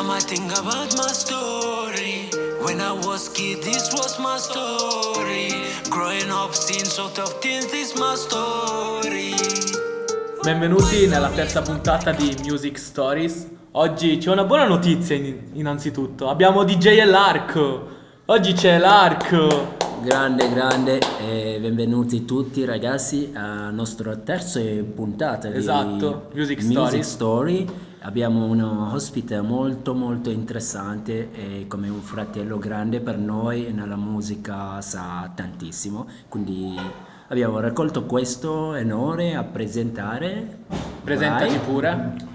time I think about my story. When I was kid, this was my story. Growing up, seeing sort of things, this my story. Benvenuti nella terza puntata di Music Stories. Oggi c'è una buona notizia in- innanzitutto. Abbiamo DJ e l'Arco. Oggi c'è l'Arco. Grande, grande e benvenuti tutti ragazzi alla nostra terza puntata Esatto, di Music Stories. Story. Abbiamo un ospite molto molto interessante e come un fratello grande per noi nella musica sa tantissimo, quindi abbiamo raccolto questo onore a presentare. Presentati Vai. pure.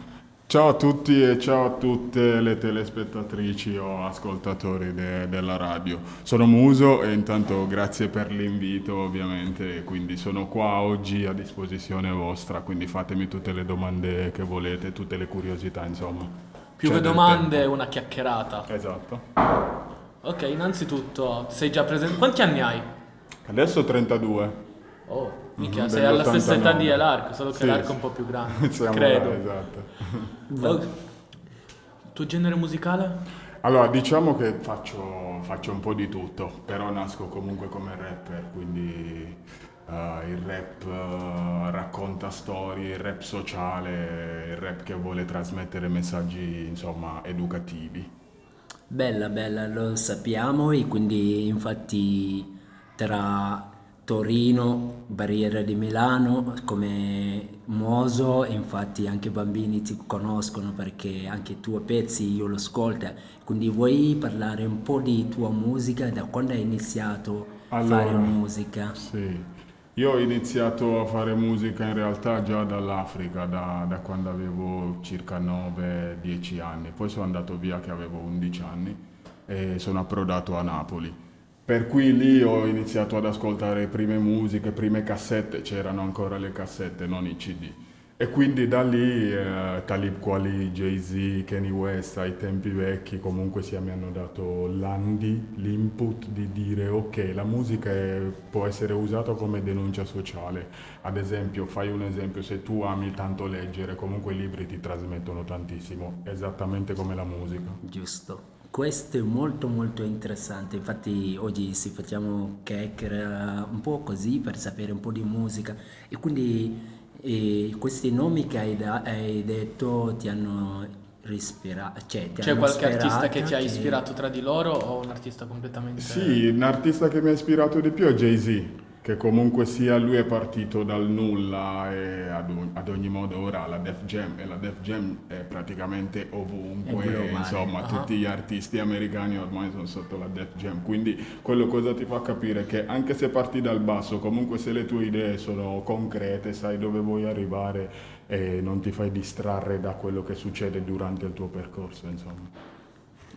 Ciao a tutti e ciao a tutte le telespettatrici o ascoltatori de- della radio. Sono Muso e intanto grazie per l'invito ovviamente, quindi sono qua oggi a disposizione vostra, quindi fatemi tutte le domande che volete, tutte le curiosità insomma. Più C'è che domande, tempo. una chiacchierata. Esatto. Ok, innanzitutto, sei già presente. Quanti anni hai? Adesso 32. Oh, mica, Mhm, sei alla stessa età di dell'89. Elarco, solo che Sì, l'Arco è un po' più grande. Siamo- credo. Esatto. Oh, tuo genere musicale? Allora, diciamo che faccio, faccio un po' di tutto, però nasco comunque come rapper, quindi eh, il rap eh, racconta storie, il rap sociale, il rap che vuole trasmettere messaggi, insomma, educativi. Bella, bella, lo sappiamo e quindi infatti tra Torino, Barriera di Milano, come Moso, infatti anche i bambini ti conoscono perché anche i tuoi pezzi io lo ascolto, quindi vuoi parlare un po' di tua musica, da quando hai iniziato a fare Allora, musica? Sì, io ho iniziato a fare musica in realtà già dall'Africa, da, da quando avevo circa 9-10 anni, poi sono andato via che avevo 11 anni e sono approdato a Napoli. Per cui lì ho iniziato ad ascoltare prime musiche, prime cassette, c'erano ancora le cassette, non i CD. E quindi da lì eh, Talib Kweli, Jay-Z, Kanye West, ai tempi vecchi comunque sia mi hanno dato l'andi, l'input di dire ok, la musica è- può essere usata come denuncia sociale. Ad esempio, fai un esempio, se tu ami tanto leggere, comunque i libri ti trasmettono tantissimo, esattamente come la musica. Giusto. Questo è molto molto interessante, infatti oggi si facciamo chiacchiere un po' così per sapere un po' di musica. E quindi eh, questi nomi che hai, da- hai detto ti hanno ispirato, cioè ti C'è hanno qualche artista che ti ha ispirato tra di loro o un artista completamente... Sì, un artista che mi ha ispirato di più è Jay-Z, che comunque sia lui è partito dal nulla e ad, ogni- ad ogni modo ora la Def Jam e la Def Jam è praticamente ovunque, globale. insomma Ah. tutti gli artisti americani ormai sono sotto la Def Jam, quindi quello cosa ti fa capire che anche se parti dal basso, comunque se le tue idee sono concrete, sai dove vuoi arrivare e non ti fai distrarre da quello che succede durante il tuo percorso, insomma.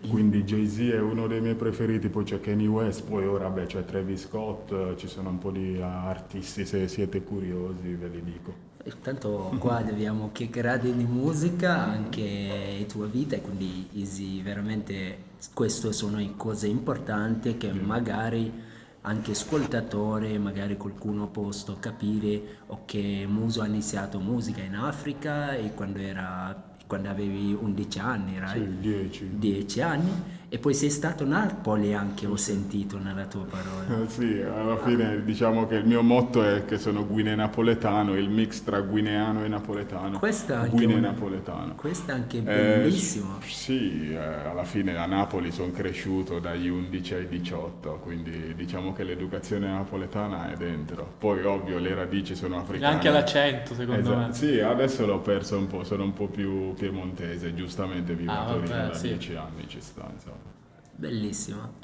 Quindi Jay-Z è uno dei miei preferiti, poi c'è Kanye West, poi ora beh, c'è Travis Scott, ci sono un po' di eh, artisti, se siete curiosi ve li dico. E Tanto qua dobbiamo chiacchierare di musica, anche tua vita, e quindi Easy, veramente queste sono cose importanti che magari anche ascoltatore, magari qualcuno può capire ok, Muso ha iniziato musica in Africa e quando, era, quando avevi 11 anni, right? Sì, 10. 10 anni e poi sei stato a Napoli anche, ho sentito nella tua parola. Eh, Sì, alla fine diciamo che il mio motto è che sono guine-napoletano, il mix tra guineano e napoletano. Questo è anche un- Guine-napoletano. Questo è anche Eh, bellissimo. sì, eh, alla fine a Napoli sono cresciuto dagli 11 ai 18, quindi diciamo che l'educazione napoletana è dentro. Poi ovvio le radici sono E africane. anche l'accento, secondo Esatto. me. Sì, adesso l'ho perso un po', sono un po' più piemontese, giustamente vivo Ah, a Torino vabbè, da sì. 10 anni, ci sta, insomma. Bellissimo.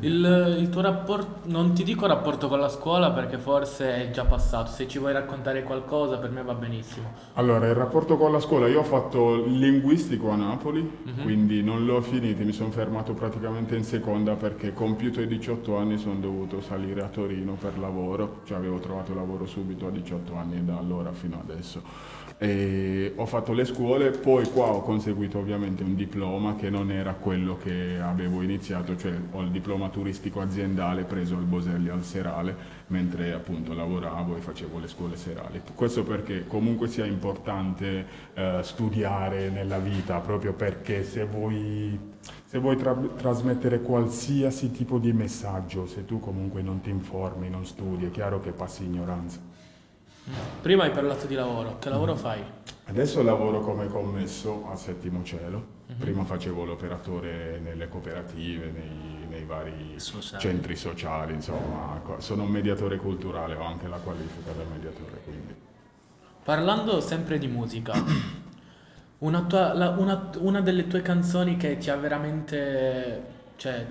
Il, il tuo rapporto, non ti dico rapporto con la scuola perché forse è già passato, se ci vuoi raccontare qualcosa per me va benissimo. Allora, il rapporto con la scuola, io ho fatto il linguistico a Napoli, Mhm. quindi non l'ho finito, mi sono fermato praticamente in seconda perché compiuto i 18 anni sono dovuto salire a Torino per lavoro, cioè avevo trovato lavoro subito a 18 anni da allora fino adesso. E ho fatto le scuole, poi qua ho conseguito ovviamente un diploma che non era quello che avevo iniziato, cioè ho il diploma turistico aziendale preso al Boselli al Serale, mentre appunto lavoravo e facevo le scuole serali. Questo perché comunque sia importante eh, studiare nella vita, proprio perché se vuoi, se vuoi tra- trasmettere qualsiasi tipo di messaggio, se tu comunque non ti informi, non studi, è chiaro che passi ignoranza. Prima hai parlato di lavoro, che lavoro fai? Adesso lavoro come commesso al Settimo Cielo, prima facevo l'operatore nelle cooperative, nei, nei vari Sociali. centri sociali, insomma, sono un mediatore culturale, ho anche la qualifica da mediatore, quindi. Parlando sempre di musica, una, tua- la- una- una delle tue canzoni che ti ha veramente... cioè,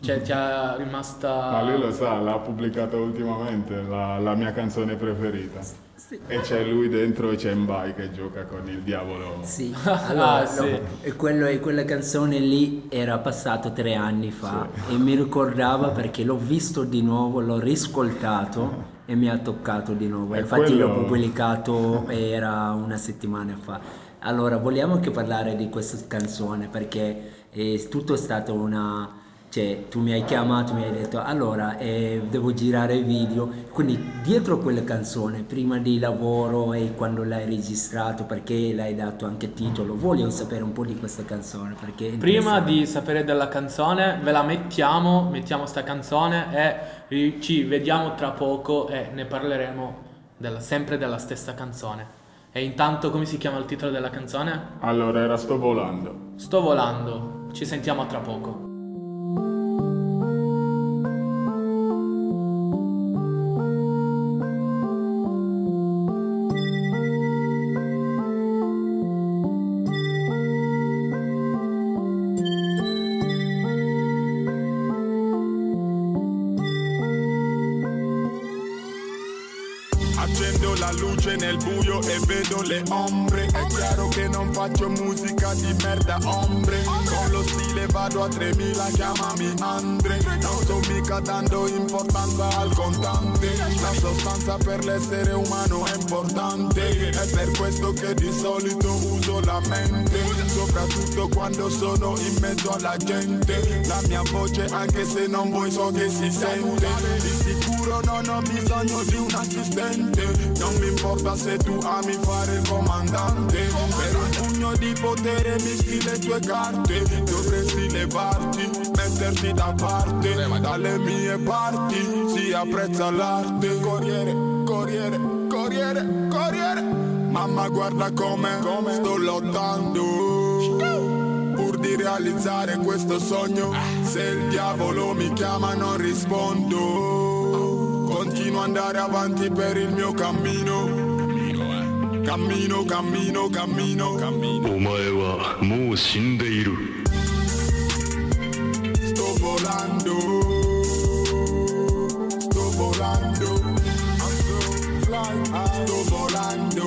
cioè ti ha rimasta... Ma lui lo sa, l'ha pubblicata ultimamente, la, la mia canzone preferita. E c'è lui dentro e c'è Mbai che gioca con il diavolo. Sì, allora, Ah, sì. no, e quello- e quella canzone lì era passato tre anni fa e mi ricordava perché l'ho visto di nuovo, l'ho riscoltato e mi ha toccato di nuovo. E Infatti l'ho quello- pubblicato era una settimana fa. Allora, vogliamo anche parlare di questa canzone perché è tutto è stato una... Cioè, tu mi hai chiamato, mi hai detto, allora, eh, devo girare il video. Quindi, dietro quella canzone, prima di lavoro e quando l'hai registrato, perché l'hai dato anche titolo, voglio sapere un po' di questa canzone. Prima di sapere della canzone, ve la mettiamo, mettiamo sta canzone e ci vediamo tra poco e ne parleremo della- sempre della stessa canzone. E intanto come si chiama il titolo della canzone? Allora era Sto volando. Sto volando, ci sentiamo tra poco. Nel buio e vedo le ombre È chiaro che non faccio musica di merda ombre Con lo stile vado a 3000 chiamami Andre. Non sto mica dando importanza al contante. La sostanza per l'essere umano è importante. È per questo che di solito uso la mente. Soprattutto quando sono in mezzo alla gente. La mia voce anche se non vuoi so che si sente. Di sicuro non ho bisogno di un assistente Non mi importa se tu ami fare il comandante. Per un pugno di potere mischi le tue carte Dovresti levarti, metterti da parte Dalle mie parti si apprezza l'arte Corriere, corriere, corriere, corriere. Mamma guarda come, come sto lottando. Pur di realizzare questo sogno Se il diavolo mi chiama non rispondo Continuo ad andare avanti per il mio cammino Cammino, cammino, cammino, cammino お前はもう死んでいる Sto volando Sto volando I'm so fly high. Sto volando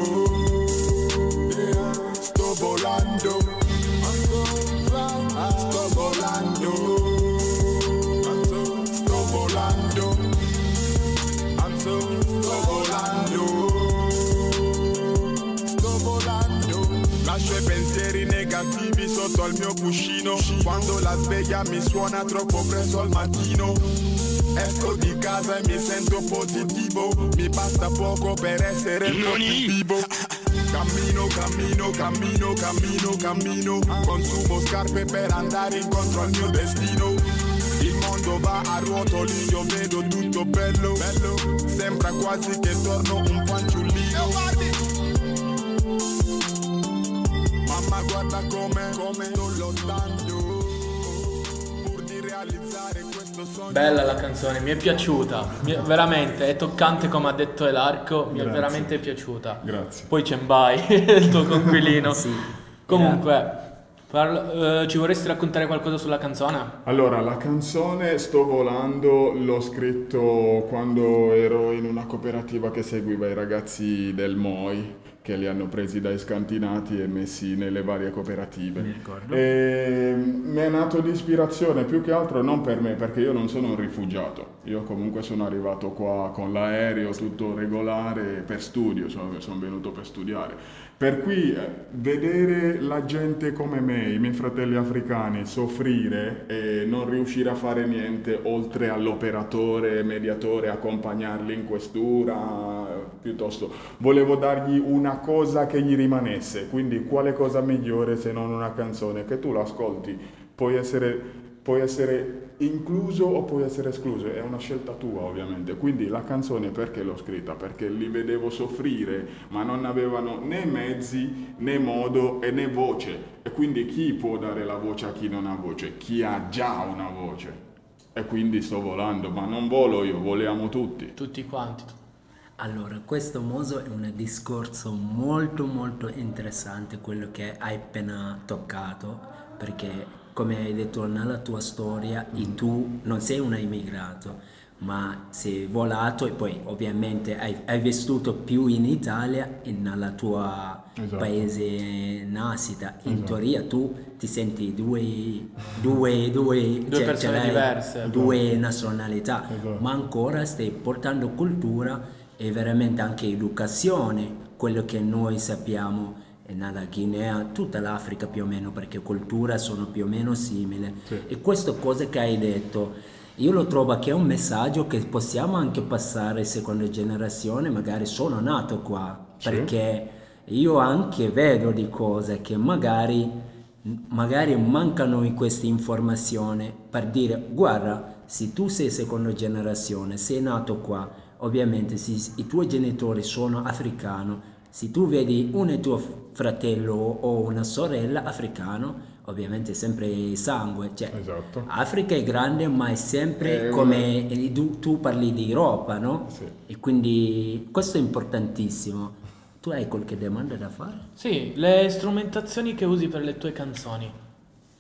Yeah. Sto volando Sotto al mio cuscino. Quando la sveglia mi suona troppo presto al mattino. Esco di casa e mi sento positivo. Mi basta poco per essere positivo. Cammino, cammino, cammino, cammino, cammino. Consumo scarpe per andare incontro al mio destino. Il mondo va a rotoli, io vedo tutto bello, bello. Sembra quasi che torno un fanciullino. Guarda come, come sto lottando Pur di realizzare questo sogno Bella la canzone, mi è piaciuta, mi è- veramente, è toccante come ha detto Elarco, mi è Grazie. veramente piaciuta. Grazie. Poi c'è Mbai, il tuo conquilino. Sì. Comunque, parla- eh, ci vorresti raccontare qualcosa sulla canzone? Allora, la canzone Sto volando l'ho scritto quando ero in una cooperativa che seguiva i ragazzi del MOI che li hanno presi dai scantinati e messi nelle varie cooperative. Mi ricordo. E mi è nato di ispirazione più che altro non per me, perché io non sono un rifugiato. Io comunque sono arrivato qua con l'aereo tutto regolare per studio, sono, sono venuto per studiare. Per cui eh, vedere la gente come me, i miei fratelli africani, soffrire e non riuscire a fare niente oltre all'operatore, mediatore, accompagnarli in questura, piuttosto volevo dargli una cosa che gli rimanesse, quindi quale cosa migliore se non una canzone che tu l'ascolti, puoi essere puoi essere incluso o puoi essere escluso, è una scelta tua ovviamente. Quindi la canzone perché l'ho scritta? Perché li vedevo soffrire, ma non avevano né mezzi, né modo e né voce. E quindi chi può dare la voce a chi non ha voce? Chi ha già una voce. E quindi sto volando, ma non volo io, voliamo tutti. Tutti quanti. Allora, questo Moso è un discorso molto molto interessante quello che hai appena toccato, perché come hai detto nella tua storia, mm. tu non sei un immigrato, ma sei volato e poi ovviamente hai, hai vissuto più in Italia e nella tua esatto. paese nascita. In esatto. teoria tu ti senti due, due, due, due cioè, persone diverse, due esatto. nazionalità, esatto. ma ancora stai portando cultura e veramente anche educazione, quello che noi sappiamo nella Guinea, tutta l'Africa più o meno, perché culture sono più o meno simili. Sì. E queste cose che hai detto, io lo trovo che è un messaggio che possiamo anche passare seconda generazione, magari sono nato qua, sì. perché io anche vedo di cose che magari, magari mancano in queste informazioni per dire guarda, se tu sei seconda generazione, sei nato qua, ovviamente se i tuoi genitori sono africani, se tu vedi un tuo fratello o una sorella africano, ovviamente sempre sangue. Cioè, esatto. Africa è grande, ma è sempre è come una... tu, tu, parli di Europa, no? Sì. E quindi questo è importantissimo. Tu hai qualche domanda da fare? Sì, le strumentazioni che usi per le tue canzoni.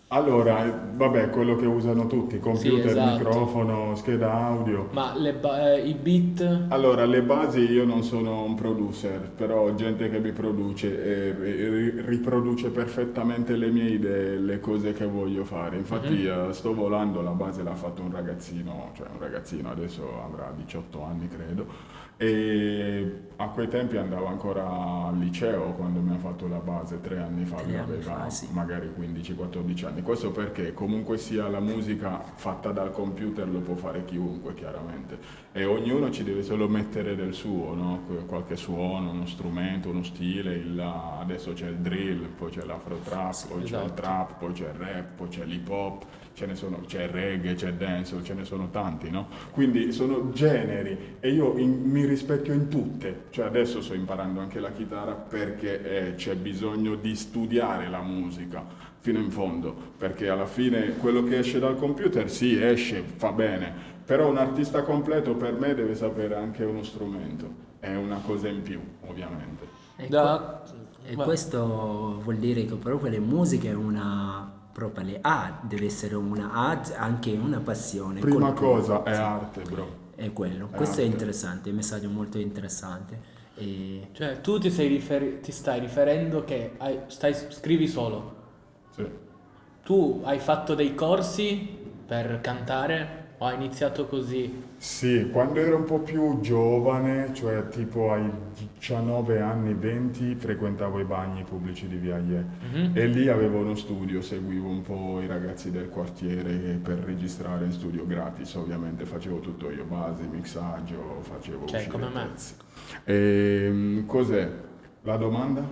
Allora, vabbè, quello che usano tutti, computer, sì, esatto. microfono, scheda audio. Ma ba- eh, i beat? Allora, le basi io non sono un producer, però gente che mi produce e, riproduce perfettamente le mie idee, le cose che voglio fare. Infatti mm-hmm. sto volando, la base l'ha fatto un ragazzino, cioè un ragazzino adesso avrà 18 anni credo e a quei tempi andavo ancora al liceo quando mi ha fatto la base tre anni fa, tre aveva fa, sì. magari 15-14 anni. Questo perché comunque sia la musica fatta dal computer lo può fare chiunque chiaramente e ognuno ci deve solo mettere del suo, no? qualche suono, uno strumento, uno stile, il, adesso c'è il drill, poi c'è l'afro trap, poi esatto. c'è il trap, poi c'è il rap, poi c'è l'hip hop ce ne sono, c'è reggae, c'è dancehall, ce ne sono tanti, no? Quindi sono generi e io in, mi rispecchio in tutte, cioè adesso sto imparando anche la chitarra perché eh, c'è bisogno di studiare la musica fino in fondo, perché alla fine quello che esce dal computer sì, esce, fa bene, però un artista completo per me deve sapere anche uno strumento, è una cosa in più, ovviamente. E, da... e questo vuol dire che proprio le musiche è una proprio le A deve essere una art, anche una passione. Prima cosa è arte, bro. È quello. È Questo arte. è interessante, è un messaggio molto interessante. E... Cioè, tu ti, riferi- ti stai riferendo che hai, stai, scrivi solo. Sì. Tu hai fatto dei corsi per cantare ho iniziato così? Sì, quando ero un po' più giovane, cioè tipo ai 19 anni, 20, frequentavo i bagni pubblici di Via Ie mm-hmm. e lì avevo uno studio, seguivo un po' i ragazzi del quartiere per registrare in studio gratis, ovviamente facevo tutto io, base, mixaggio, facevo cioè, come me. E, ehm, cos'è? La domanda?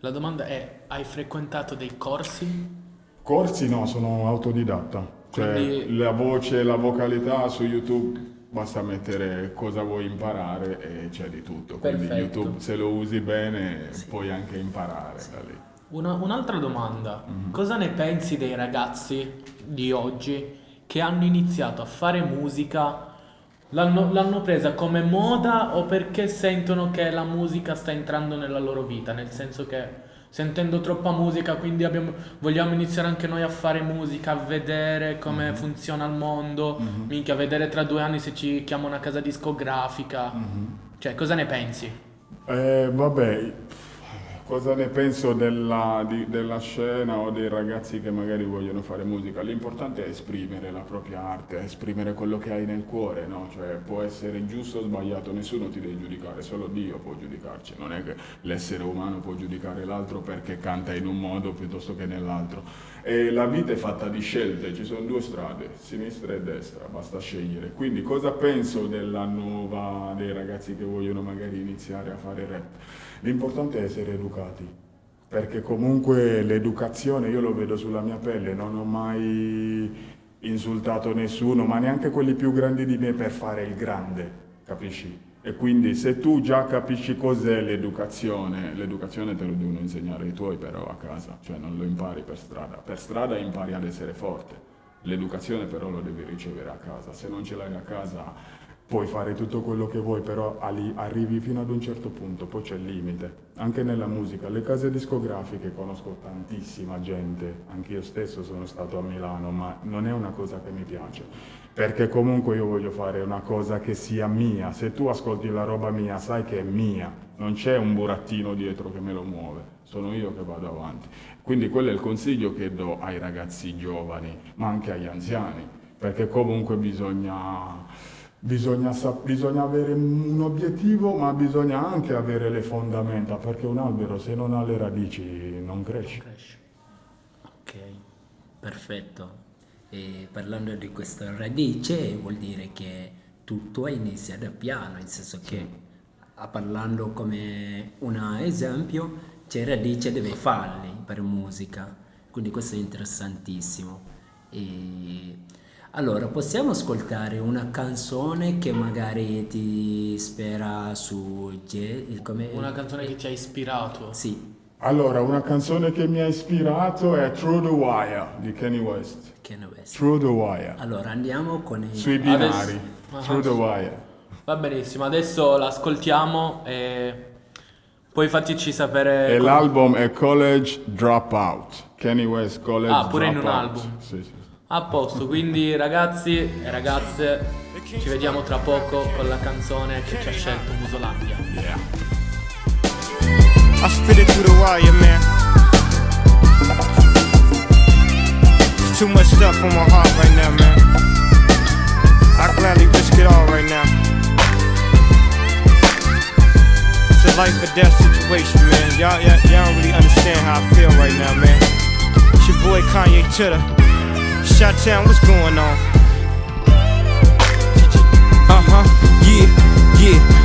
La domanda è, hai frequentato dei corsi? Corsi no, sono autodidatta. Cioè, Quindi... la voce, la vocalità su YouTube basta mettere cosa vuoi imparare e c'è di tutto. Quindi Perfetto. YouTube se lo usi bene sì. puoi anche imparare da lì. Una, un'altra domanda, mm-hmm. cosa ne pensi dei ragazzi di oggi che hanno iniziato a fare musica, l'hanno, l'hanno presa come moda o perché sentono che la musica sta entrando nella loro vita, nel senso che sentendo troppa musica, quindi abbiamo, vogliamo iniziare anche noi a fare musica, a vedere come mm-hmm. funziona il mondo, mm-hmm. minchia, a vedere tra due anni se ci chiama una casa discografica. Mm-hmm. Cioè, cosa ne pensi? Eh, vabbè, cosa ne penso della, di- della scena o dei ragazzi che magari vogliono fare musica? L'importante è esprimere la propria arte, esprimere quello che hai nel cuore, no? Cioè può essere giusto o sbagliato, nessuno ti deve giudicare, solo Dio può giudicarci, non è che l'essere umano può giudicare l'altro perché canta in un modo piuttosto che nell'altro. E la vita è fatta di scelte, ci sono due strade, sinistra e destra, basta scegliere. Quindi cosa penso della nuova, dei ragazzi che vogliono magari iniziare a fare rap? L'importante è essere educati, perché comunque l'educazione io lo vedo sulla mia pelle, non ho mai insultato nessuno, ma neanche quelli più grandi di me per fare il grande, capisci? E quindi se tu già capisci cos'è l'educazione, l'educazione te lo devono insegnare i tuoi però a casa, cioè non lo impari per strada. Per strada impari ad essere forte, l'educazione però lo devi ricevere a casa. Se non ce l'hai a casa puoi fare tutto quello che vuoi, però arrivi fino ad un certo punto, poi c'è il limite. Anche nella musica, le case discografiche conosco tantissima gente, anch'io stesso sono stato a Milano, ma non è una cosa che mi piace perché comunque io voglio fare una cosa che sia mia. Se tu ascolti la roba mia, sai che è mia, non c'è un burattino dietro che me lo muove, sono io che vado avanti. Quindi quello è il consiglio che do ai ragazzi giovani, ma anche agli anziani, perché comunque bisogna, bisogna, bisogna avere un obiettivo, ma bisogna anche avere le fondamenta, perché un albero se non ha le radici non cresce. Cresce. Ok, perfetto. E parlando di questa radice vuol dire che tutto è iniziato da piano, nel senso che a parlando come un esempio c'è radice deve falli per musica, quindi questo è interessantissimo. E allora possiamo ascoltare una canzone che magari ti ispira su come Una canzone che ti ha ispirato. Sì, Allora, una canzone che mi ha ispirato è Through the Wire di Kanye West. Kanye West. Through the Wire. Allora andiamo con il Sui binari. Adesso- Through the Wire. Va benissimo, adesso l'ascoltiamo e poi fateci sapere... E come- l'album è College Dropout. Kanye West College Ah, pure in un Dropout. album. Sì, sì. A posto, quindi ragazzi e ragazze, ci vediamo tra poco con la canzone che ci ha scelto Musolandia. Yeah. I spit it through the wire, man. Too much stuff on my heart right now, man. I gladly risk it all right now. It's a life or death situation, man. Y'all, y'all, y'all don't really understand how I feel right now, man. It's your boy Kanye Titter. Shot Town, what's going on? Uh huh, yeah, yeah.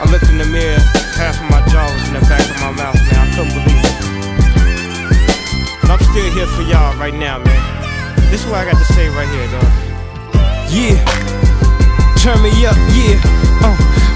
I looked in the mirror, half of my jaw was in the back of my mouth, man. I couldn't believe it. But I'm still here for y'all right now, man. This is what I got to say right here, dog. Yeah. Turn me up, yeah.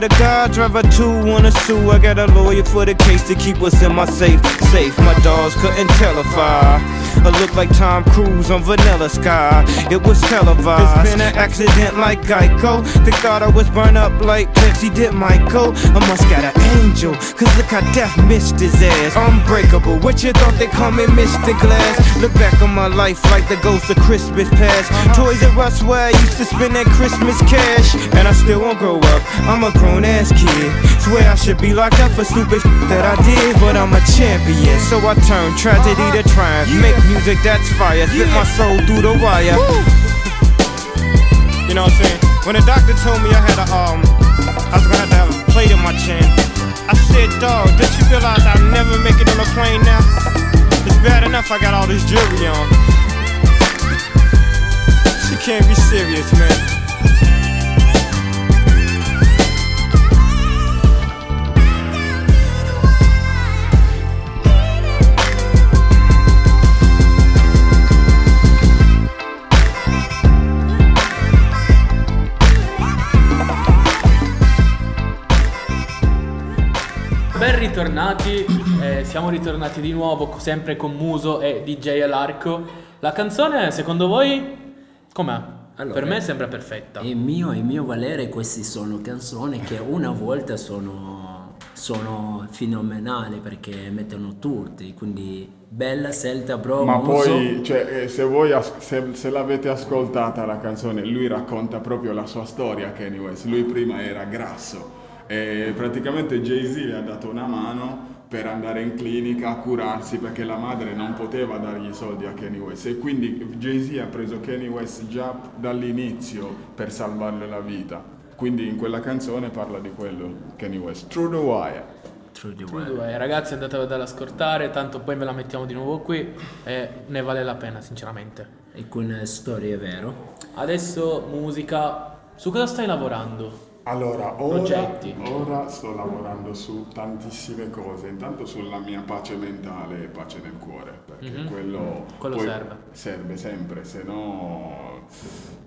to God, driver two wanna sue. I got a lawyer for the case to keep us in my safe. Safe, my dogs couldn't tell if I. A look like Tom Cruise on Vanilla Sky. It was televised. It's been an accident like Geico. They thought I was burned up like Pepsi did Michael. I must got an angel, cause look how death missed his ass. Unbreakable, what you thought they call me Mr. Glass? Look back on my life like the ghost of Christmas past. Toys R Us where I used to spend that Christmas cash. And I still won't grow up, I'm a grown ass kid. Swear I should be locked up for stupid that I did, but I'm a champion. So I turn tragedy to triumph. Make music that's fire, spit my soul through the wire. You know what I'm saying? When the doctor told me I had a um, I was gonna have to have a plate in my chin. I said, dog, don't you realize I'll never make it on a plane now? It's bad enough I got all this jewelry on. She can't be serious, man. Ben ritornati, eh, siamo ritornati di nuovo sempre con Muso e DJ all'arco. La canzone secondo voi com'è? Allora, per me sembra perfetta. E mio e mio valere queste sono canzoni che una volta sono, sono fenomenali perché mettono tutti, quindi bella scelta bro. Ma Muso. poi, cioè, eh, se voi as- se, se l'avete ascoltata la canzone, lui racconta proprio la sua storia, Kanye West. Lui prima era grasso e praticamente Jay-Z le ha dato una mano per andare in clinica a curarsi perché la madre non poteva dargli i soldi a Kanye West e quindi Jay-Z ha preso Kanye West già dall'inizio per salvarle la vita. Quindi in quella canzone parla di quello, Kanye West. Through the Wire. True the True Wire. Due, ragazzi andate ad ascoltare, tanto poi ve la mettiamo di nuovo qui e ne vale la pena sinceramente. E con storie vero. Adesso musica, su cosa stai lavorando? Allora, ora, ora sto lavorando su tantissime cose, intanto sulla mia pace mentale e pace nel cuore, perché Mhm. quello, Quello serve. serve sempre, se no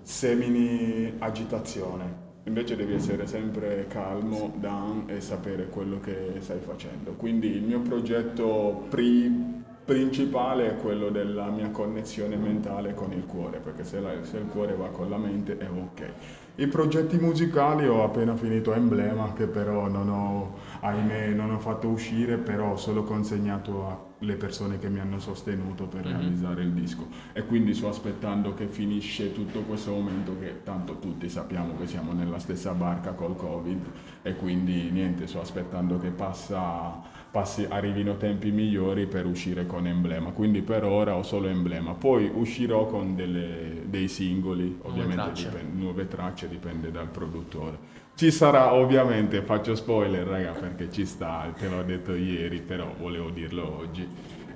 semini agitazione. Invece devi essere sempre calmo, down e sapere quello che stai facendo. Quindi il mio progetto pri- principale è quello della mia connessione mentale con il cuore, perché se, la- se il cuore va con la mente è ok. I progetti musicali ho appena finito Emblema, che però non ho, ahimè, non ho fatto uscire, però ho solo consegnato alle persone che mi hanno sostenuto per realizzare il disco. E quindi sto aspettando che finisce tutto questo momento, che tanto tutti sappiamo che siamo nella stessa barca col Covid, e quindi niente, sto aspettando che passa, passi, arrivino tempi migliori per uscire con Emblema. Quindi per ora ho solo Emblema. Poi uscirò con delle- dei singoli, ovviamente tracce. dipende- nuove tracce, dipende dal produttore. Ci sarà ovviamente, faccio spoiler raga perché ci sta, te l'ho detto ieri, però volevo dirlo oggi.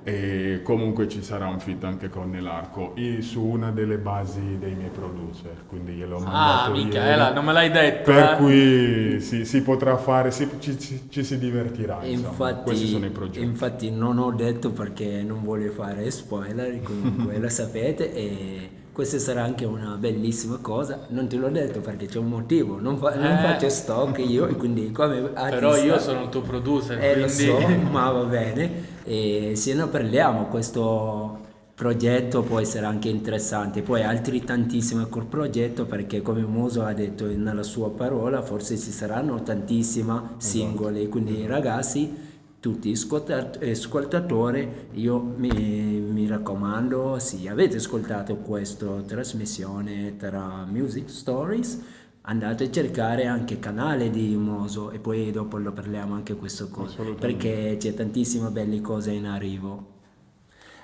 E comunque ci sarà un fit anche con Nelarco i- su una delle basi dei miei producer, quindi gliel'ho Ah, mandato Michaela, ieri. non me l'hai detto. Per eh? cui si, si potrà fare, si- ci, ci- ci si divertirà. Insomma. Questi sono i infatti, progetti. infatti non ho detto perché non voglio fare spoiler, comunque lo sapete e questa sarà anche una bellissima cosa. Non te l'ho detto perché c'è un motivo, non, fa- non Eh. faccio stock io e quindi come Però artista- io sono il tuo producer, Eh, lo quindi... so, ma va bene. E se ne parliamo, questo progetto può essere anche interessante. Poi altri tantissimi col progetto perché come Muso ha detto nella sua parola, forse ci saranno tantissimi singoli. Quindi ragazzi, tutti ascoltat- ascoltatori, io mi, mi raccomando, se avete ascoltato questa trasmissione tra Music Stories, andate a cercare anche il canale di Moso e poi dopo lo parliamo anche questo cosa perché c'è tantissime belle cose in arrivo.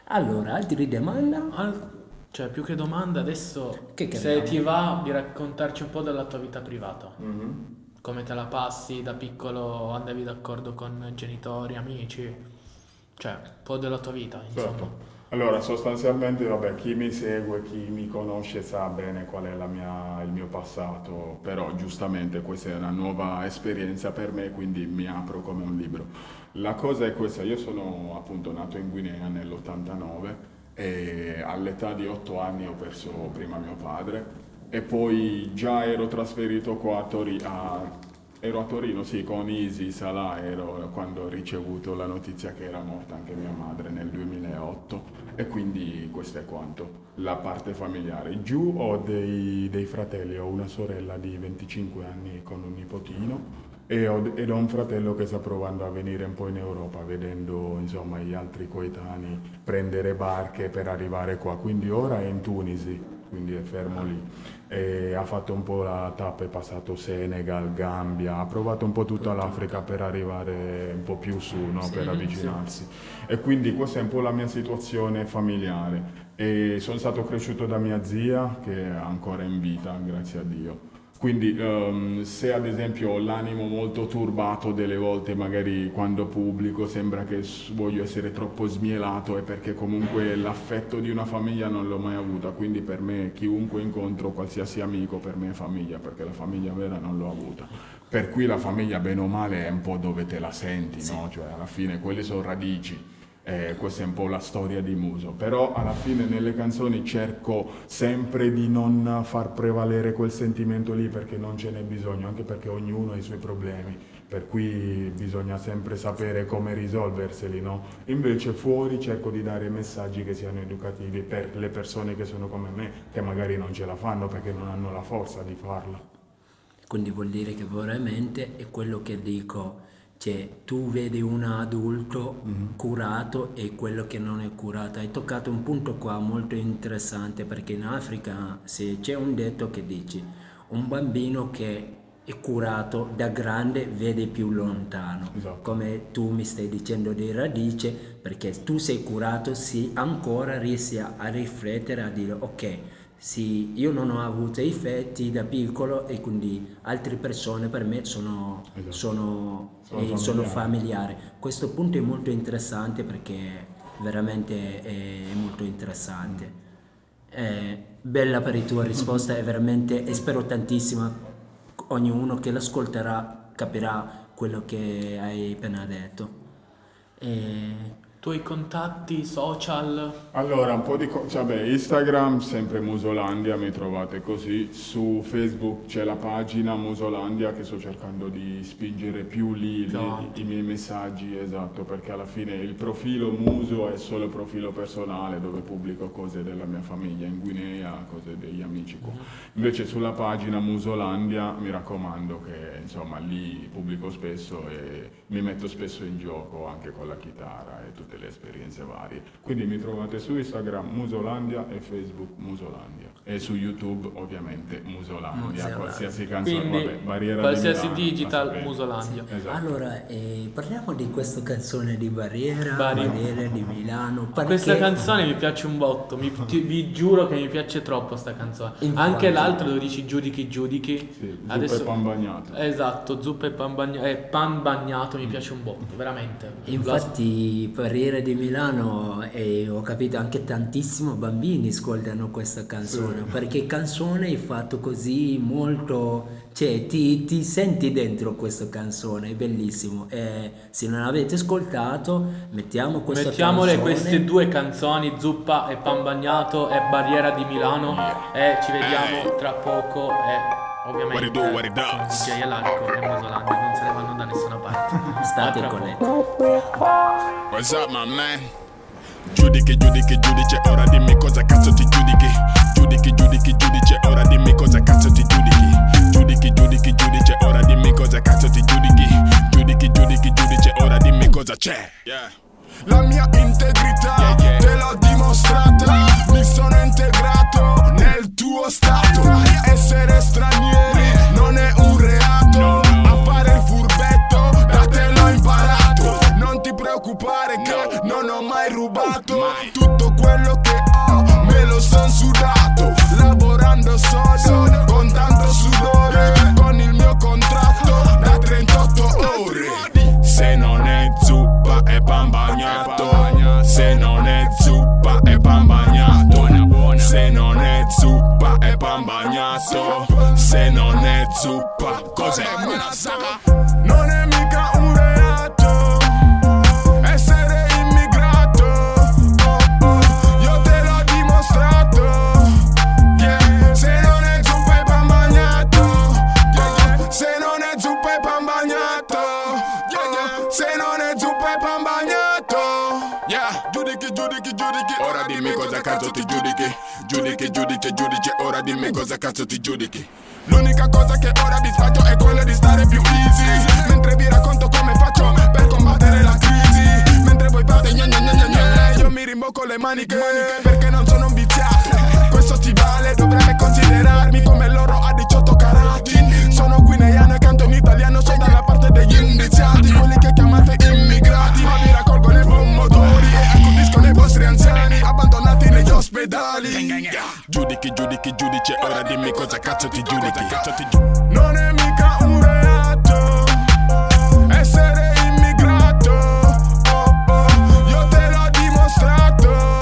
Allora, altri domande? Al- Cioè, più che domanda, adesso Che se ti va di raccontarci un po' della tua vita privata. Mhm. Come te la passi da piccolo, andavi d'accordo con genitori, amici? Cioè, un po' della tua vita, insomma. Certo. Allora, sostanzialmente, vabbè, chi mi segue, chi mi conosce sa bene qual è mia- il mio passato, però giustamente questa è una nuova esperienza per me, quindi mi apro come un libro. La cosa è questa, io sono appunto nato in Guinea nell'89 e all'età di 8 anni ho perso prima mio padre e poi già ero trasferito qua a, Tori- a Ero a Torino, sì, con Isi Salà, ero quando ho ricevuto la notizia che era morta anche mia madre nel 2008 e quindi questo è quanto, la parte familiare. Giù ho dei, dei fratelli, ho una sorella di 25 anni con un nipotino e ho, ed ho un fratello che sta provando a venire un po' in Europa vedendo insomma gli altri coetanei prendere barche per arrivare qua, quindi ora è in Tunisi, quindi è fermo lì ha fatto un po' la tappa, è passato Senegal, Gambia, ha provato un po' tutta l'Africa per arrivare un po' più su, no? Sì, per avvicinarsi. E quindi questa è un po' la mia situazione familiare. E sono stato cresciuto da mia zia che è ancora in vita, grazie a Dio. Quindi ehm, se ad esempio ho l'animo molto turbato delle volte, magari quando pubblico sembra che voglio essere troppo smielato, è perché comunque l'affetto di una famiglia non l'ho mai avuta, quindi per me chiunque incontro, qualsiasi amico, per me è famiglia, perché la famiglia vera non l'ho avuta. Per cui la famiglia bene o male è un po' dove te la senti, no? Cioè alla fine quelle sono radici. Eh, questa è un po' la storia di Muso, però alla fine nelle canzoni cerco sempre di non far prevalere quel sentimento lì perché non ce n'è bisogno, anche perché ognuno ha i suoi problemi, per cui bisogna sempre sapere come risolverseli, no? Invece fuori cerco di dare messaggi che siano educativi per le persone che sono come me, che magari non ce la fanno perché non hanno la forza di farlo. Quindi vuol dire che veramente è quello che dico, cioè tu vedi un adulto curato e quello che non è curato. Hai toccato un punto qua molto interessante perché in Africa se c'è un detto che dici un bambino che è curato da grande vede più lontano, Esatto. come tu mi stai dicendo di radice, perché tu sei curato, sì, ancora riesci a, a riflettere, a dire ok, sì, io non ho avuto effetti da piccolo e quindi altre persone per me sono, Esatto. sono, Sono eh, sono familiari. familiari. Questo punto è molto interessante perché veramente è molto interessante. Eh, bella per la tua risposta, è veramente, e spero tantissimo ognuno che l'ascolterà capirà quello che hai appena detto. E Tuoi contatti social? Allora, un po' di cose, vabbè, Instagram, sempre Musolandia, mi trovate così, su Facebook c'è la pagina Musolandia che sto cercando di spingere più lì Più i- i miei messaggi, esatto, perché alla fine il profilo Muso è solo profilo personale dove pubblico cose della mia famiglia in Guinea, cose degli amici qua. Invece sulla pagina Musolandia mi raccomando che insomma lì pubblico spesso e mi metto spesso in gioco anche con la chitarra e tutte le esperienze varie. Quindi mi trovate su Instagram Musolandia e Facebook Musolandia e su YouTube ovviamente Musolandia, Musolandia. qualsiasi canzone, Quindi vabbè, Barriera qualsiasi di Milano, digital. Musolandia. Esatto. allora eh, parliamo di questa canzone di Barriera, Barriera. Barriera di Milano. Perché Questa canzone mi piace un botto, mi- ti- vi giuro che mi piace troppo sta canzone. Infatti. Anche l'altro dove dici giudichi giudichi. Sì, zuppa e pan bagnato. Esatto, zuppa e pan bagnato, eh, pan bagnato mi piace un botto, veramente. Infatti, Barriera di Milano, eh, ho capito anche tantissimo bambini ascoltano questa canzone, perché canzone è fatto così molto, cioè ti, ti senti dentro questa canzone, è bellissimo. E se non avete ascoltato, mettiamo questa Mettiamole canzone. queste due canzoni, Zuppa e Pan Bagnato e Barriera di Milano e ci vediamo tra poco e ovviamente What it do, what it does. con DJ Alarco e Musolandi non se ne vanno da nessuna parte. State A tra connessi. What's up, my man? Giudichi, giudichi, giudice, ora dimmi cosa cazzo ti giudichi. Giudichi, giudichi, giudice, ora dimmi cosa cazzo ti giudichi. Giudichi, giudichi, giudice, ora dimmi cosa cazzo ti giudichi. Giudichi, giudichi, giudice, ora dimmi cosa c'è. La mia integrità te l'ho dimostrata. Mi sono integrato tuo stato. Essere stranieri non è un reato. A fare il furbetto da te l'ho imparato. Non ti preoccupare che non ho mai rubato. Tutto quello che ho me lo son sudato. Lavorando sodo con tanto sudore. Con il mio contratto da 38 ore. Se non è zuppa è pan bagnato. Se non è zuppa è pan bagnato. Se non è zuppa bagnato. Se non è zuppa cos'è? Non è cazzo ti giudichi? Giudichi, giudice, giudice, ora dimmi cosa cazzo ti giudichi. L'unica cosa che ora vi sbaglio è quella di stare più easy. Mentre vi racconto come faccio per combattere la crisi. Mentre voi fate gna gna gna gna gna Io mi rimbocco le maniche perché non sono un viziato. Questo ti vale, dovrebbe considerarmi come loro a 18 carati. Sono guineano Giudichi, giudichi, giudice, ora dimmi cosa cazzo ti giudichi Non è mica un reato essere immigrato. Oh, oh, Io te l'ho dimostrato.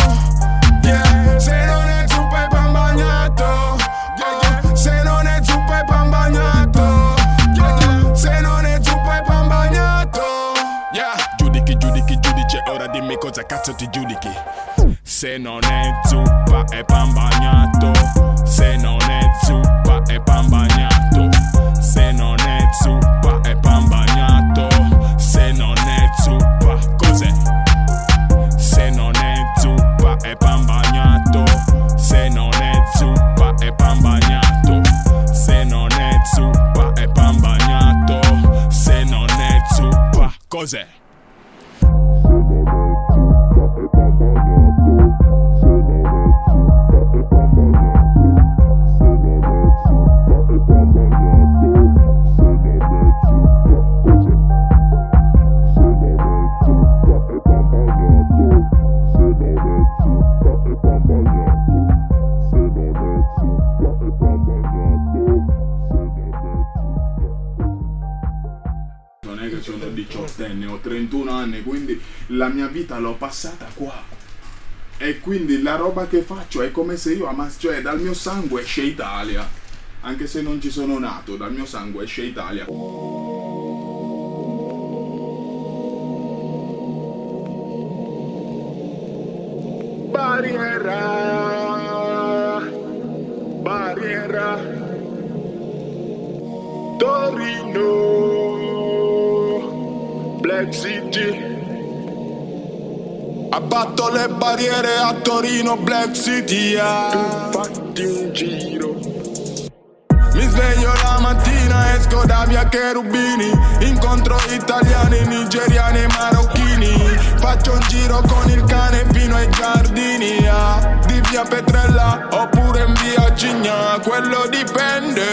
Yeah. Se non è zuppa è pan bagnato. Oh, Se non è zuppa è pan bagnato. Yeah. Se non è zuppa è pan bagnato. Yeah. Giudichi, giudichi, giudice, ora dimmi cosa cazzo ti giudichi Se non è zuppa è pan bagnato. Se non è zuppa vita l'ho passata qua. E quindi la roba che faccio è come se io amassi, cioè dal mio sangue esce Italia. Anche se non ci sono nato, dal mio sangue esce Italia. Barriera, barriera, Torino, Black City. Abbatto le barriere a Torino, Black City. Ah. Fatti un giro. Mi sveglio la mattina, esco da via Cherubini Incontro italiani, nigeriani e marocchini Faccio un giro con il cane fino ai giardini ah, Di via Petrella oppure in via Cigna Quello dipende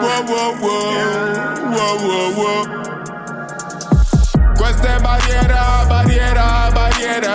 wow, wow, wow, wow, wow, wow. Barriera, barriera, barriera.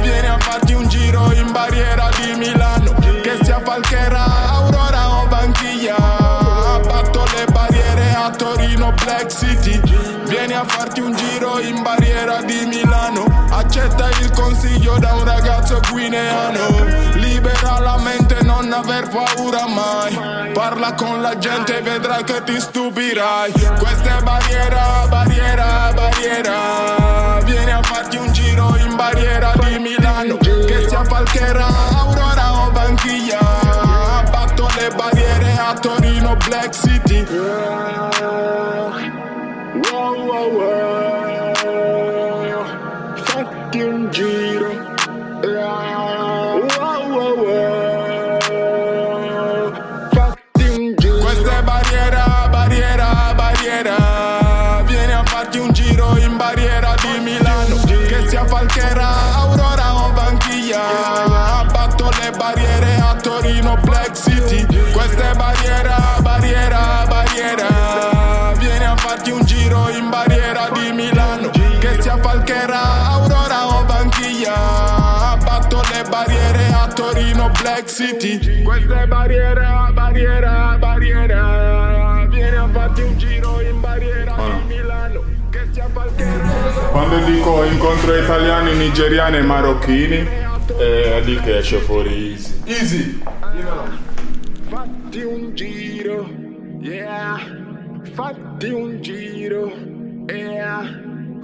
Vieni a farti un giro in barriera di Milano Che sia Falchera, Aurora o Banchiglia. Abbatto le barriere a Torino, Black City. Vieni a farti un giro in barriera di Milano Accetta il consiglio da un ragazzo guineano. Libera la mente, non aver paura mai. Parla con la gente e vedrai che ti stupirai. Questa è barriera, barriera, barriera. Vieni a farti un giro in barriera di Milano. Che sia Falchera, Aurora o Banchiglia. Abbatto le barriere a Torino, Black City. Wow, wow, wow. Torino, Black City. Questa è barriera, barriera, barriera. Vieni a farti un giro in barriera di Milano. Che sia Falchera, Aurora o Banchiglia. Abbatto le barriere a Torino, Black City. Questa è barriera, barriera, barriera Vieni a farti un giro in barriera di Milano. Che sia Falchera. Quando dico incontro italiani, nigeriani e marocchini, è lì che esce fuori easy. Easy! Fatti un giro, yeah. Fatti un giro, yeah.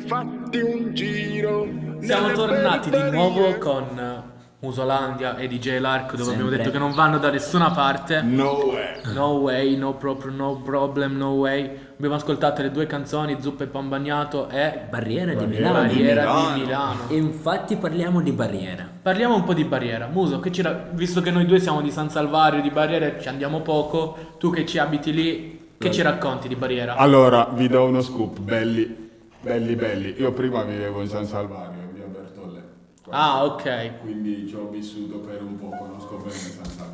Fatti un giro. Siamo tornati di nuovo con Musolandia e DJ Lark dove abbiamo Sempre. detto che non vanno da nessuna parte. No way. No way, no, proprio, no problem, no way. Abbiamo ascoltato le due canzoni, Zuppa e Pan Bagnato e Barriera di Barriera Milano. di Barriera Milano. di Milano. E infatti parliamo di barriera. Parliamo un po' di Barriera. Muso, che ci ra- visto che noi due siamo di San Salvario, di Barriera ci andiamo poco, tu che ci abiti lì, che ci racconti di Barriera? Allora, vi do uno scoop, belli, belli, belli. Io prima vivevo in San Salvario, in via Bertolle. Ah, ok. Quindi ci ho vissuto per un po', conosco bene San Salvario.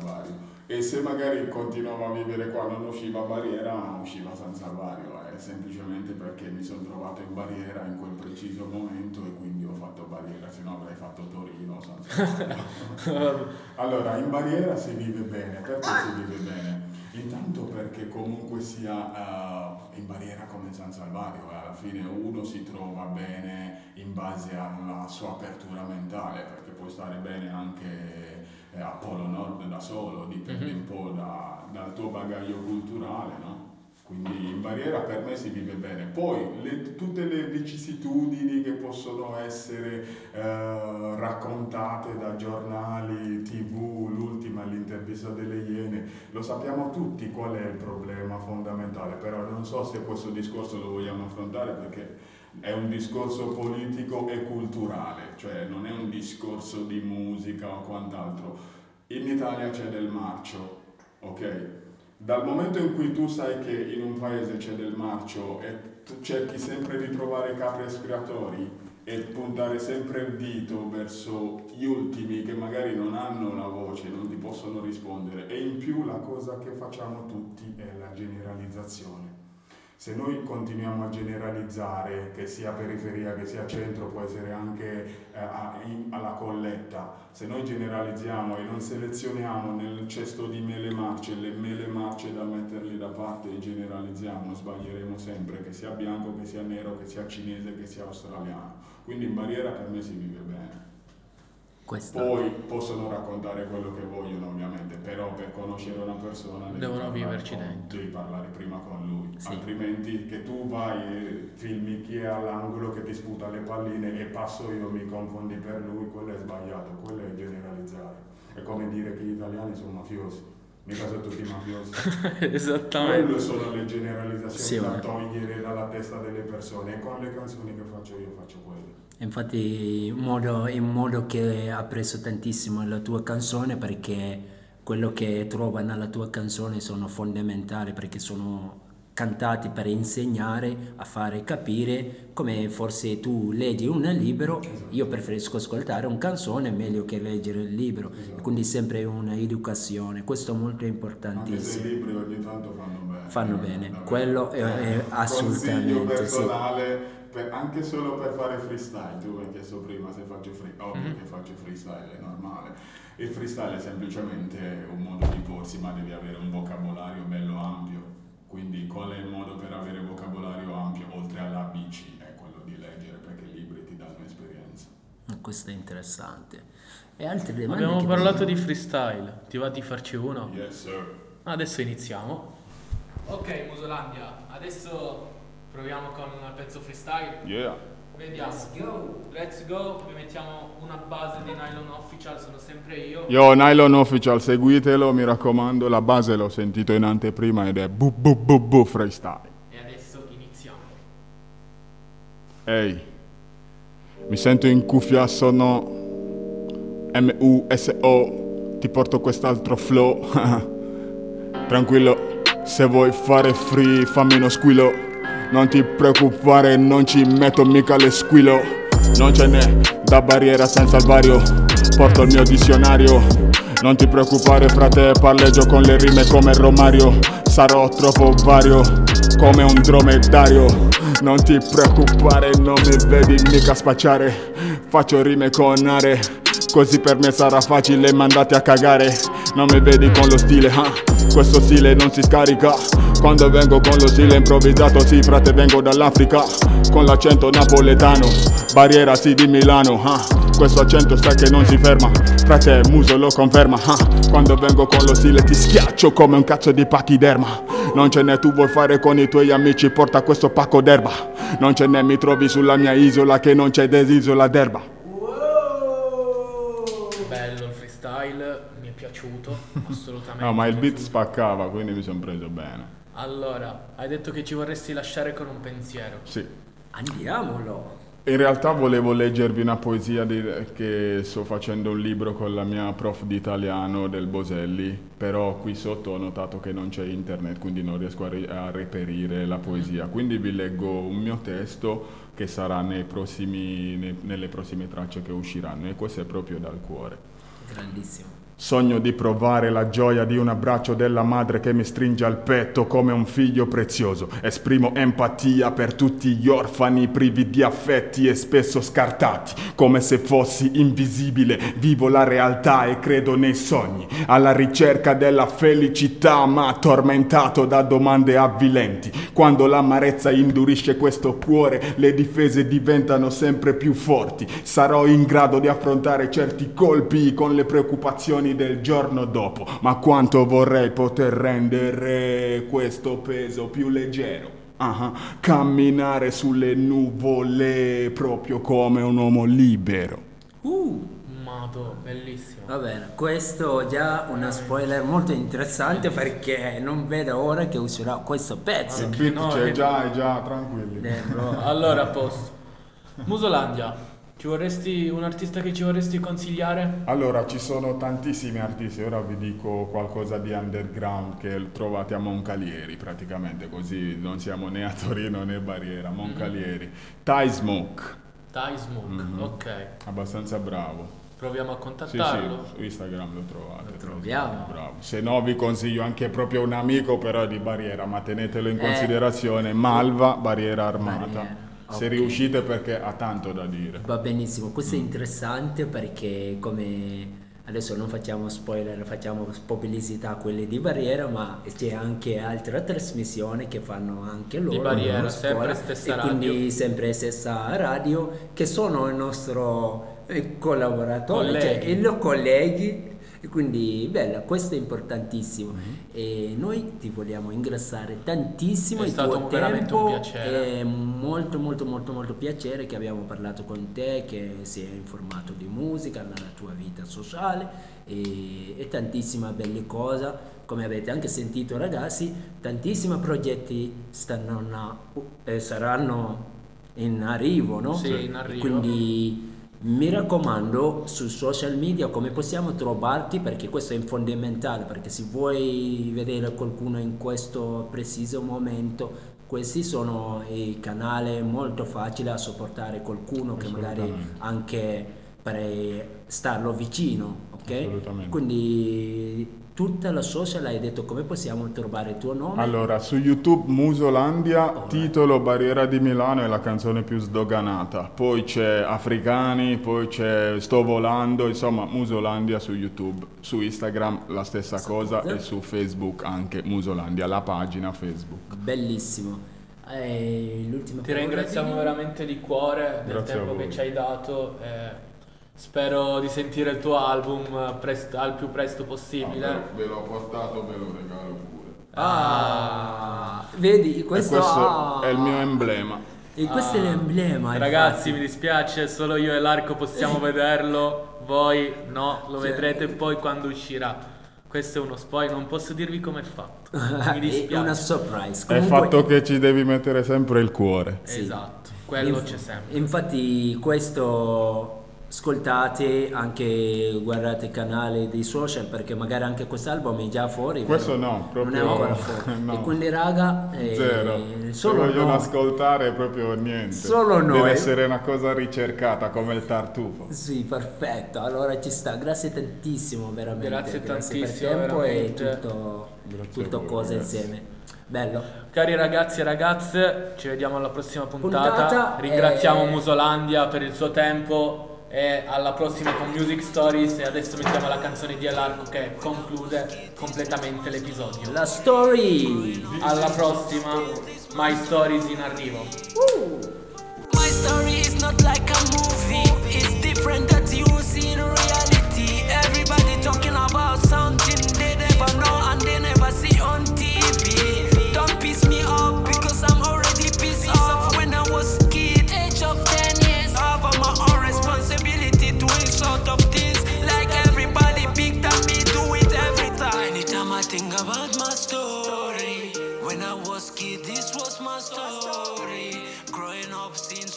E se magari continuavo a vivere qua, non usciva a Barriera, usciva a San Salvario. È semplicemente perché mi sono trovato in Barriera in quel preciso momento e quindi ho fatto Barriera, se no avrei fatto Torino, allora, in Barriera si vive bene, perché si vive bene? Intanto perché comunque sia eh, in barriera come San Salvario, eh, alla fine uno si trova bene in base alla sua apertura mentale, perché puoi stare bene anche eh, a Polo Nord da solo, dipende un po' da- dal tuo bagaglio culturale, no? Quindi in barriera per me si vive bene. Poi le- tutte le vicissitudini che possono essere eh, raccontate da giornali, tv, l'ultima, l'intervista delle Iene, lo sappiamo tutti qual è il problema fondamentale, però non so se questo discorso lo vogliamo affrontare perché è un discorso politico e culturale, cioè non è un discorso di musica o quant'altro. In Italia c'è del marcio, ok? Dal momento in cui tu sai che in un paese c'è del marcio e tu cerchi sempre di trovare capri aspiratori e puntare sempre il dito verso gli ultimi che magari non hanno la voce, non ti possono rispondere e in più la cosa che facciamo tutti è la generalizzazione. Se noi continuiamo a generalizzare, che sia periferia, che sia centro, può essere anche eh, a- in- alla colletta, se noi generalizziamo e non selezioniamo nel cesto di mele marce le mele marce da metterli da parte e generalizziamo, sbaglieremo sempre, che sia bianco, che sia nero, che sia cinese, che sia australiano. Quindi in barriera per me si vive bene. Questo. Poi possono raccontare quello che vogliono ovviamente, però per conoscere una persona Devono viverci con- dentro. Devi parlare prima con lui, Sì. altrimenti che tu vai e filmi chi è all'angolo che ti sputa le palline e passo io mi confondi per lui, quello è sbagliato, quello è generalizzare. È come dire che gli italiani sono mafiosi, mica sono tutti mafiosi. Esattamente. Quello sono le generalizzazioni Sì, da togliere dalla testa delle persone e con le canzoni che faccio io faccio quello. Infatti, in modo, in modo che apprezzo tantissimo la tua canzone perché quello che trova nella tua canzone sono fondamentali perché sono cantati per insegnare a fare capire come forse tu leggi un libro io preferisco ascoltare una canzone meglio che leggere il libro quindi sempre una educazione questo è molto Anche se i importantissimo libri ogni tanto fanno bene. Fanno bene, Davvero. quello è- è assolutamente, Consiglio sì. Per- anche solo per fare freestyle. Tu mi hai chiesto prima se faccio freestyle. Ovvio Mhm. che faccio freestyle, è normale. Il freestyle è semplicemente un modo di porsi, ma devi avere un vocabolario bello ampio. Quindi qual è il modo per avere vocabolario ampio, oltre all'ABC? È quello di leggere, perché i libri ti danno esperienza. questo è interessante e altre domande Abbiamo parlato di freestyle, ti va di farci uno? Yes, sir. Adesso iniziamo. Ok, Musolandia, adesso proviamo con un pezzo freestyle. Yeah. Vediamo. Let's go. Let's go. Vi mettiamo una base di nylon official, sono sempre io. Yo, Nylon Official, seguitelo, mi raccomando. La base l'ho sentito in anteprima ed è bu bu bu bu freestyle. E adesso iniziamo. Ehi, mi sento in cuffia, sono M-U-S-O, ti porto quest'altro flow. Tranquillo, se vuoi fare free fammi uno squillo. Non ti preoccupare, non ci metto mica le squillo. Non ce n'è da barriera senza il vario. Porto il mio dizionario. Non ti preoccupare, frate, parleggio con le rime come Romario. Sarò troppo vario come un dromedario. Non ti preoccupare, non mi vedi mica spacciare. Faccio rime con are. Così per me sarà facile, mandate a cagare. Non mi vedi con lo stile, ah. Questo stile non si scarica. Quando vengo con lo stile improvvisato, sì, frate, vengo dall'Africa. Con l'accento napoletano, barriera sì di Milano, ah. Questo accento sta che non si ferma. Frate, muso lo conferma, ah. Quando vengo con lo stile ti schiaccio come un cazzo di pachiderma. Non ce n'è, tu vuoi fare con i tuoi amici, porta questo pacco d'erba. Non ce n'è, mi trovi sulla mia isola che non c'è desisola d'erba. Bello, piaciuto, assolutamente. No, ma il beat spaccava, quindi mi sono preso bene. Allora, hai detto che ci vorresti lasciare con un pensiero. Sì. Andiamolo. In realtà volevo leggervi una poesia di- che sto facendo un libro con la mia prof di italiano del Boselli, però qui sotto ho notato che non c'è internet, quindi non riesco a, ri- a reperire la poesia. Quindi vi leggo un mio testo che sarà nei prossimi- nei- nelle prossime tracce che usciranno e questo è proprio dal cuore. Grandissimo. Sogno di provare la gioia di un abbraccio della madre che mi stringe al petto come un figlio prezioso. Esprimo empatia per tutti gli orfani privi di affetti e spesso scartati, come se fossi invisibile. Vivo la realtà e credo nei sogni, alla ricerca della felicità, ma tormentato da domande avvilenti. Quando l'amarezza indurisce questo cuore, le difese diventano sempre più forti. Sarò in grado di affrontare certi colpi con le preoccupazioni del giorno dopo, ma quanto vorrei poter rendere questo peso più leggero. Ah, camminare sulle nuvole proprio come un uomo libero. Uh, Mato, bellissimo. va bene, questo già una spoiler molto interessante perché non vedo ora che uscirà questo pezzo. Il Anche beat noi. c'è già, è già, tranquilli. Eh. Allora, a posto. Musolandia, ci vorresti un artista che ci vorresti consigliare? Allora, ci sono tantissimi artisti, ora vi dico qualcosa di underground che trovate a Moncalieri praticamente, così non siamo né a Torino né Barriera, Moncalieri. Ty Smoke, Ty Smoke, Mhm. ok. abbastanza bravo. Proviamo a Sì, contattarlo. sì, su Instagram lo trovate. Lo troviamo. Bravo. Se no vi consiglio anche proprio un amico però di Barriera, ma tenetelo in Eh. considerazione, Malva, Barriera Armata. Barriera, Se ok. riuscite perché ha tanto da dire. Va benissimo, questo è interessante perché come adesso non facciamo spoiler, facciamo pubblicità a quelle di Barriera, ma c'è anche altre trasmissioni che fanno anche loro. Barriera, una sempre scuola, stessa e radio. quindi sempre stessa radio, che sono il nostro eh, collaboratore, cioè Colleghi. i loro colleghi. E quindi bella, questo è importantissimo Mhm. e noi ti vogliamo ingrassare tantissimo È stato tuo veramente tempo un piacere. è molto molto molto molto piacere che abbiamo parlato con te, che si è informato di musica, nella tua vita sociale e, e tantissime belle cose. Come avete anche sentito ragazzi, tantissimi progetti stanno eh, saranno in arrivo, no? Sì, in arrivo. Quindi mi raccomando su social media come possiamo trovarti? Perché questo è fondamentale perché se vuoi vedere qualcuno in questo preciso momento questi sono i canali molto facili a sopportare qualcuno che magari anche per starlo vicino ok? Assolutamente. quindi tutta la social hai detto come possiamo trovare il tuo nome Allora, su YouTube Musolandia, titolo Barriera di Milano è la canzone più sdoganata. Poi c'è Africani, poi c'è Sto volando, insomma Musolandia su YouTube. Su Instagram la stessa cosa cosa. e su Facebook anche Musolandia, la pagina Facebook. bellissimo Eh, Ti ringraziamo Dino? veramente di cuore del Grazie tempo che ci hai dato. e spero di sentire il tuo album prest- al più presto possibile. ve l'ho portato, ve lo regalo pure. Ah, vedi, E questo, questo ah, è il mio emblema. E questo è l'emblema. Ragazzi, infatti. mi dispiace, solo io e l'Arco possiamo vederlo. Voi no, lo Cioè, vedrete poi quando uscirà. Questo è uno spoiler, non posso dirvi com'è fatto. Mi è dispiace. una surprise. È il Comunque- fatto che ci devi mettere sempre il cuore. Sì. Esatto, quello Inf- c'è sempre. Infatti questo ascoltate anche guardate il canale dei social perché magari anche quest'album è già fuori. Questo no, proprio non è ancora fuori. no. E quindi raga, eh, Zero. Se solo vogliono noi. ascoltare proprio niente. Solo Deve noi. essere una cosa ricercata come il tartufo. Sì, perfetto. Allora ci sta. Grazie tantissimo, veramente. Grazie per tantissimo, il tempo veramente. e tutto, Grazie tutto voi, cose ragazzi. insieme. Bello. Cari ragazzi e ragazze, ci vediamo alla prossima puntata. Puntata, Ringraziamo eh, Musolandia per il suo tempo e alla prossima con Music Stories e adesso mettiamo la canzone di Elarco che conclude completamente l'episodio. La story. Alla prossima, My Stories in arrivo. My story is not like a movie. It's different that you see in reality. Everybody talking about something they never know and they never see on TV.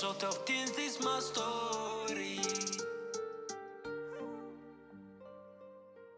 Of things, this my story.